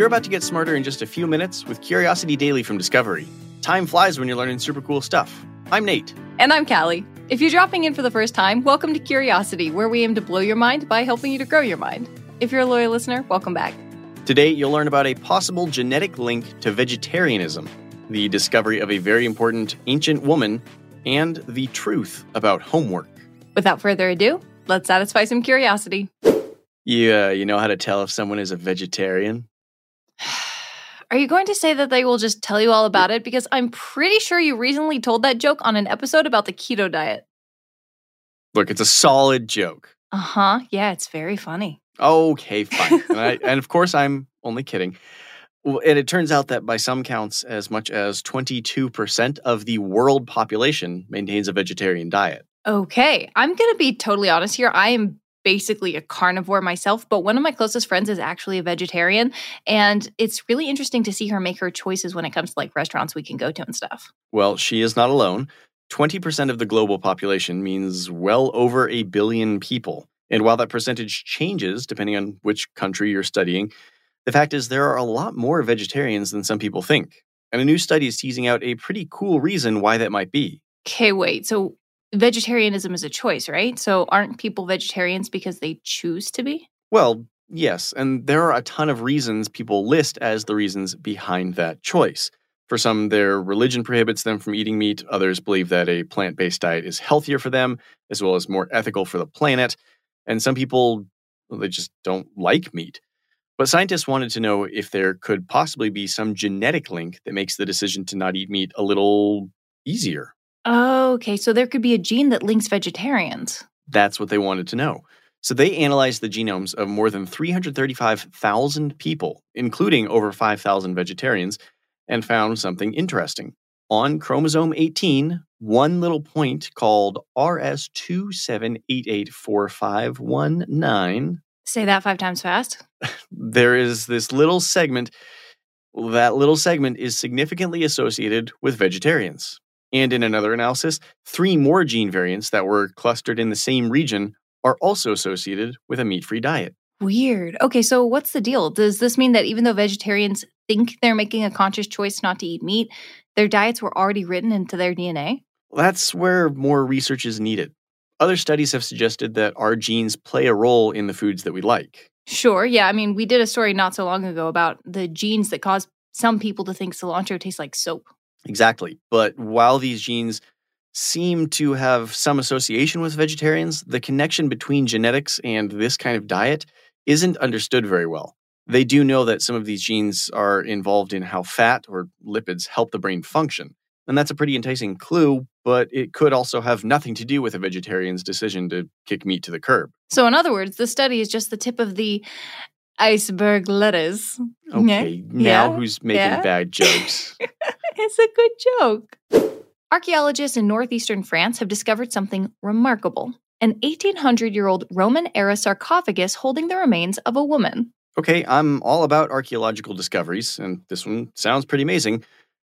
you're about to get smarter in just a few minutes with Curiosity Daily from Discovery. Time flies when you're learning super cool stuff. I'm Nate. And I'm Callie. If you're dropping in for the first time, welcome to Curiosity, where we aim to blow your mind by helping you to grow your mind. If you're a loyal listener, welcome back. Today, you'll learn about a possible genetic link to vegetarianism, the discovery of a very important ancient woman, and the truth about homework. Without further ado, let's satisfy some curiosity. Uh, you know how to tell if someone is a vegetarian? Are you going to say that they will just tell you all about it? Because I'm pretty sure you recently told that joke on an episode about the keto diet. Look, it's a solid joke. Uh huh. Yeah, it's very funny. Okay, fine. and, I, and of course, I'm only kidding. Well, And it turns out that by some counts, as much as 22% of the world population maintains a vegetarian diet. Okay, I'm going to be totally honest here. I am basically a carnivore myself, but one of my closest friends is actually a vegetarian. And it's really interesting to see her make her choices when it comes to like restaurants we can go to and stuff. Well, she is not alone. 20% of the global population means well over a billion people. And while that percentage changes depending on which country you're studying, the fact is there are a lot more vegetarians than some people think. And a new study is teasing out a pretty cool reason why that might be. Okay, wait. So vegetarianism is a choice, right? So aren't people vegetarians because they choose to be? Well, yes, and there are a ton of reasons people list as the reasons behind that choice. For some, their religion prohibits them from eating meat. Others believe that a plant based diet is healthier for them, as well as more ethical for the planet. And some people, well, they just don't like meat. But scientists wanted to know if there could possibly be some genetic link that makes the decision to not eat meat a little easier. Oh, Okay, so there could be a gene that links vegetarians. That's what they wanted to know. So they analyzed the genomes of more than 335,000 people, including over 5,000 vegetarians, and found something interesting. On chromosome 18, one little point called RS27884519, Say that five times fast. there is this little segment. That little segment is significantly associated with vegetarians. And in another analysis, three more gene variants that were clustered in the same region are also associated with a meat free diet. Weird. Okay, so what's the deal? Does this mean that even though vegetarians think they're making a conscious choice not to eat meat, their diets were already written into their DNA? That's where more research is needed. Other studies have suggested that our genes play a role in the foods that we like. Sure. Yeah. I mean, we did a story not so long ago about the genes that cause some people to think cilantro tastes like soap. Exactly. But while these genes seem to have some association with vegetarians, the connection between genetics and this kind of diet isn't understood very well. They do know that some of these genes are involved in how fat or lipids help the brain function. And that's a pretty enticing clue, but it could also have nothing to do with a vegetarian's decision to kick meat to the curb. So, in other words, the study is just the tip of the iceberg lettuce. Okay, now Yeah. who's making Yeah. bad jokes? it's a good joke. Archaeologists in northeastern France have discovered something remarkable an 1800 year old Roman era sarcophagus holding the remains of a woman. Okay, I'm all about archaeological discoveries, and this one sounds pretty amazing.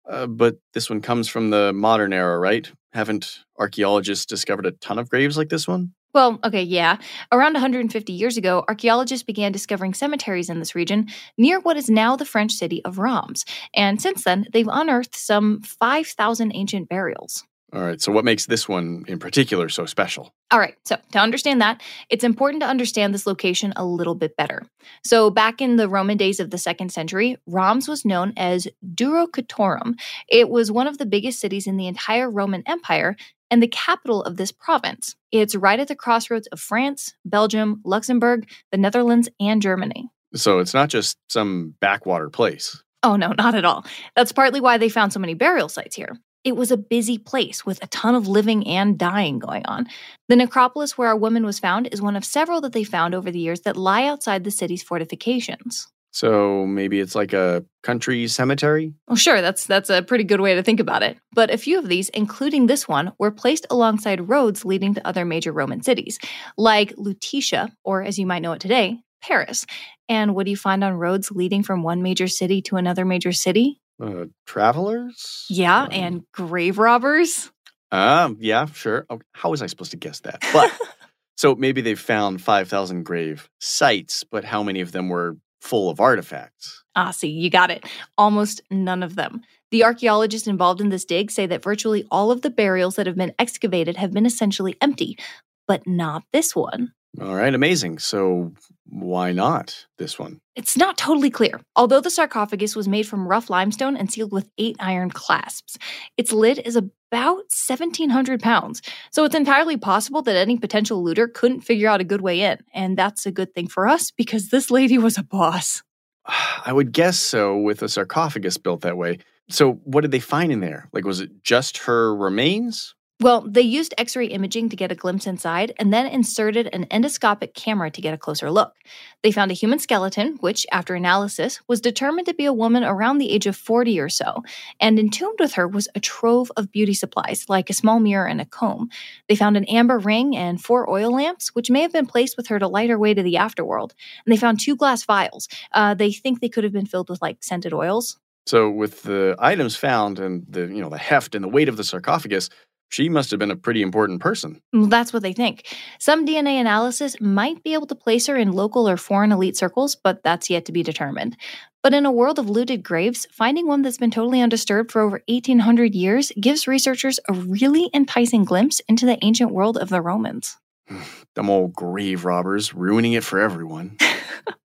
Uh, but this one comes from the modern era, right? Haven't archaeologists discovered a ton of graves like this one? Well, okay, yeah. Around 150 years ago, archaeologists began discovering cemeteries in this region near what is now the French city of Reims. And since then, they've unearthed some 5,000 ancient burials. All right, so what makes this one in particular so special? All right, so to understand that, it's important to understand this location a little bit better. So, back in the Roman days of the second century, Reims was known as Durocortorum. It was one of the biggest cities in the entire Roman Empire and the capital of this province. It's right at the crossroads of France, Belgium, Luxembourg, the Netherlands, and Germany. So it's not just some backwater place. Oh, no, not at all. That's partly why they found so many burial sites here. It was a busy place with a ton of living and dying going on. The necropolis where our woman was found is one of several that they found over the years that lie outside the city's fortifications. So maybe it's like a country cemetery? Well, sure, that's that's a pretty good way to think about it. But a few of these, including this one, were placed alongside roads leading to other major Roman cities, like Lutetia, or as you might know it today, Paris. And what do you find on roads leading from one major city to another major city? Uh, travelers? Yeah, Um, and grave robbers. Um, yeah, sure. Okay, How was I supposed to guess that? But so maybe they found 5,000 grave sites, but how many of them were full of artifacts? Ah, see, you got it. Almost none of them. The archaeologists involved in this dig say that virtually all of the burials that have been excavated have been essentially empty, but not this one. All right, amazing. So why not this one? It's not totally clear. Although the sarcophagus was made from rough limestone and sealed with eight iron clasps, its lid is about 1,700 pounds. So it's entirely possible that any potential looter couldn't figure out a good way in. And that's a good thing for us because this lady was a boss. I would guess so with a sarcophagus built that way. So what did they find in there? Like, was it just her remains? Well, they used X ray imaging to get a glimpse inside and then inserted an endoscopic camera to get a closer look. They found a human skeleton, which, after analysis, was determined to be a woman around the age of 40 or so. And entombed with her was a trove of beauty supplies, like a small mirror and a comb. They found an amber ring and four oil lamps, which may have been placed with her to light her way to the afterworld. And they found two glass vials. Uh, they think they could have been filled with like scented oils. So with the items found and the you know the heft and the weight of the sarcophagus, she must have been a pretty important person. Well, that's what they think. Some DNA analysis might be able to place her in local or foreign elite circles, but that's yet to be determined. But in a world of looted graves, finding one that's been totally undisturbed for over 1800 years gives researchers a really enticing glimpse into the ancient world of the Romans. Them old grave robbers ruining it for everyone.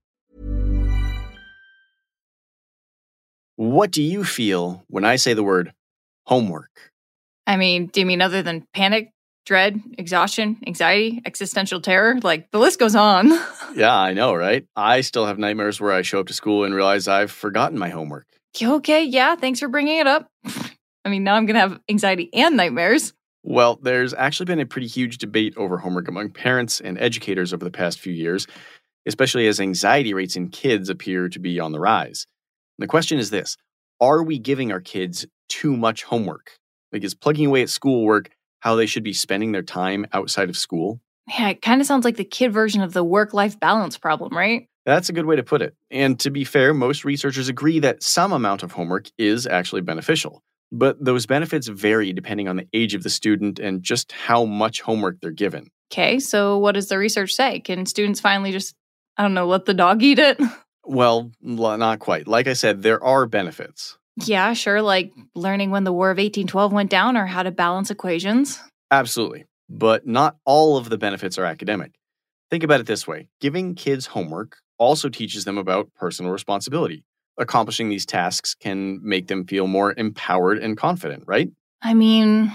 What do you feel when I say the word homework? I mean, do you mean other than panic, dread, exhaustion, anxiety, existential terror? Like the list goes on. Yeah, I know, right? I still have nightmares where I show up to school and realize I've forgotten my homework. okay, yeah, thanks for bringing it up. I mean, now I'm going to have anxiety and nightmares. Well, there's actually been a pretty huge debate over homework among parents and educators over the past few years, especially as anxiety rates in kids appear to be on the rise. The question is this Are we giving our kids too much homework? Like, is plugging away at schoolwork how they should be spending their time outside of school? Yeah, it kind of sounds like the kid version of the work life balance problem, right? That's a good way to put it. And to be fair, most researchers agree that some amount of homework is actually beneficial. But those benefits vary depending on the age of the student and just how much homework they're given. Okay, so what does the research say? Can students finally just, I don't know, let the dog eat it? Well, l- not quite. Like I said, there are benefits. yeah, sure, like learning when the War of 1812 went down or how to balance equations. Absolutely. But not all of the benefits are academic. Think about it this way giving kids homework also teaches them about personal responsibility. Accomplishing these tasks can make them feel more empowered and confident, right? I mean,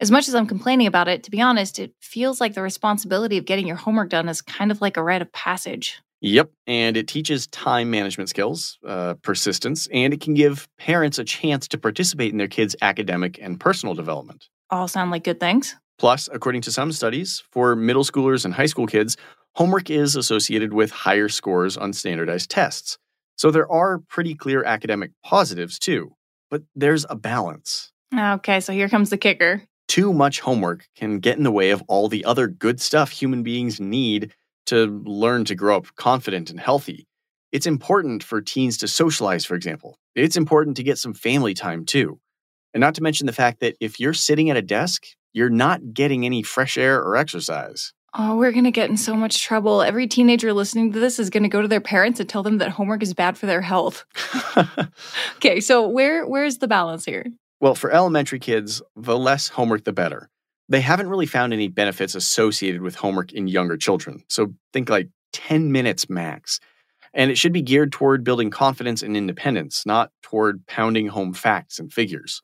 as much as I'm complaining about it, to be honest, it feels like the responsibility of getting your homework done is kind of like a rite of passage. Yep. And it teaches time management skills, uh, persistence, and it can give parents a chance to participate in their kids' academic and personal development. All sound like good things. Plus, according to some studies, for middle schoolers and high school kids, homework is associated with higher scores on standardized tests. So there are pretty clear academic positives too. But there's a balance. Okay, so here comes the kicker. Too much homework can get in the way of all the other good stuff human beings need to learn to grow up confident and healthy. It's important for teens to socialize, for example. It's important to get some family time too. And not to mention the fact that if you're sitting at a desk, you're not getting any fresh air or exercise. Oh, we're going to get in so much trouble. Every teenager listening to this is going to go to their parents and tell them that homework is bad for their health. okay, so where where's the balance here? well, for elementary kids, the less homework, the better. They haven't really found any benefits associated with homework in younger children. So think like 10 minutes max. And it should be geared toward building confidence and independence, not toward pounding home facts and figures.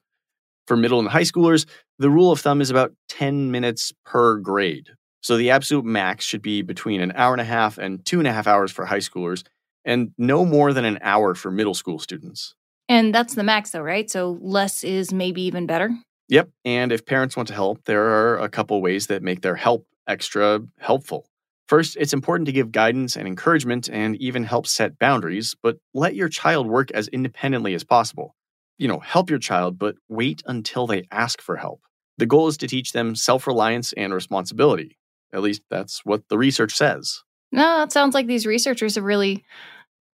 For middle and high schoolers, the rule of thumb is about 10 minutes per grade. So the absolute max should be between an hour and a half and two and a half hours for high schoolers, and no more than an hour for middle school students. And that's the max, though, right? So less is maybe even better. Yep. And if parents want to help, there are a couple ways that make their help extra helpful. First, it's important to give guidance and encouragement and even help set boundaries, but let your child work as independently as possible. You know, help your child, but wait until they ask for help. The goal is to teach them self reliance and responsibility. At least that's what the research says. No, it sounds like these researchers have really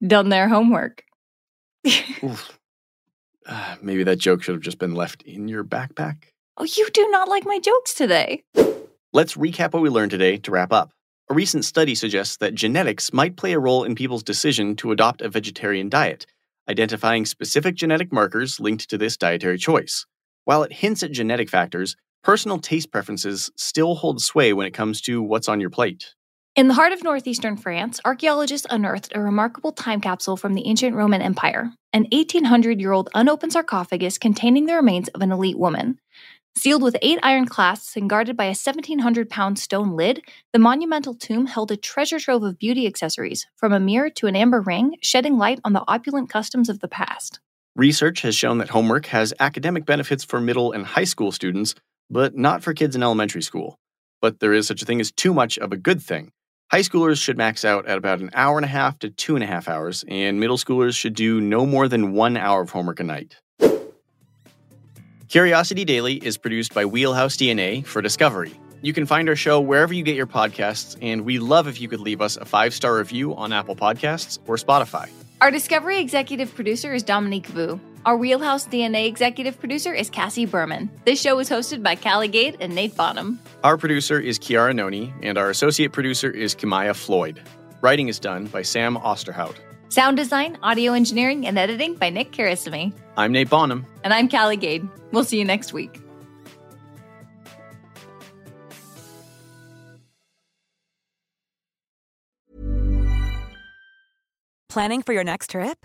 done their homework. Oof. Uh, maybe that joke should have just been left in your backpack. oh, you do not like my jokes today. Let's recap what we learned today to wrap up. A recent study suggests that genetics might play a role in people's decision to adopt a vegetarian diet, identifying specific genetic markers linked to this dietary choice. While it hints at genetic factors, personal taste preferences still hold sway when it comes to what's on your plate. In the heart of northeastern France, archaeologists unearthed a remarkable time capsule from the ancient Roman Empire, an 1800 year old unopened sarcophagus containing the remains of an elite woman. Sealed with eight iron clasps and guarded by a 1,700 pound stone lid, the monumental tomb held a treasure trove of beauty accessories, from a mirror to an amber ring, shedding light on the opulent customs of the past. Research has shown that homework has academic benefits for middle and high school students, but not for kids in elementary school. But there is such a thing as too much of a good thing. High schoolers should max out at about an hour and a half to two and a half hours, and middle schoolers should do no more than one hour of homework a night. Curiosity Daily is produced by Wheelhouse DNA for Discovery. You can find our show wherever you get your podcasts, and we love if you could leave us a five star review on Apple Podcasts or Spotify. Our Discovery executive producer is Dominique Vu. Our Wheelhouse DNA executive producer is Cassie Berman. This show is hosted by Callie Gate and Nate Bonham. Our producer is Kiara Noni, and our associate producer is Kimaya Floyd. Writing is done by Sam Osterhout. Sound design, audio engineering, and editing by Nick Karasimi. I'm Nate Bonham. And I'm Callie Gade. We'll see you next week. Planning for your next trip?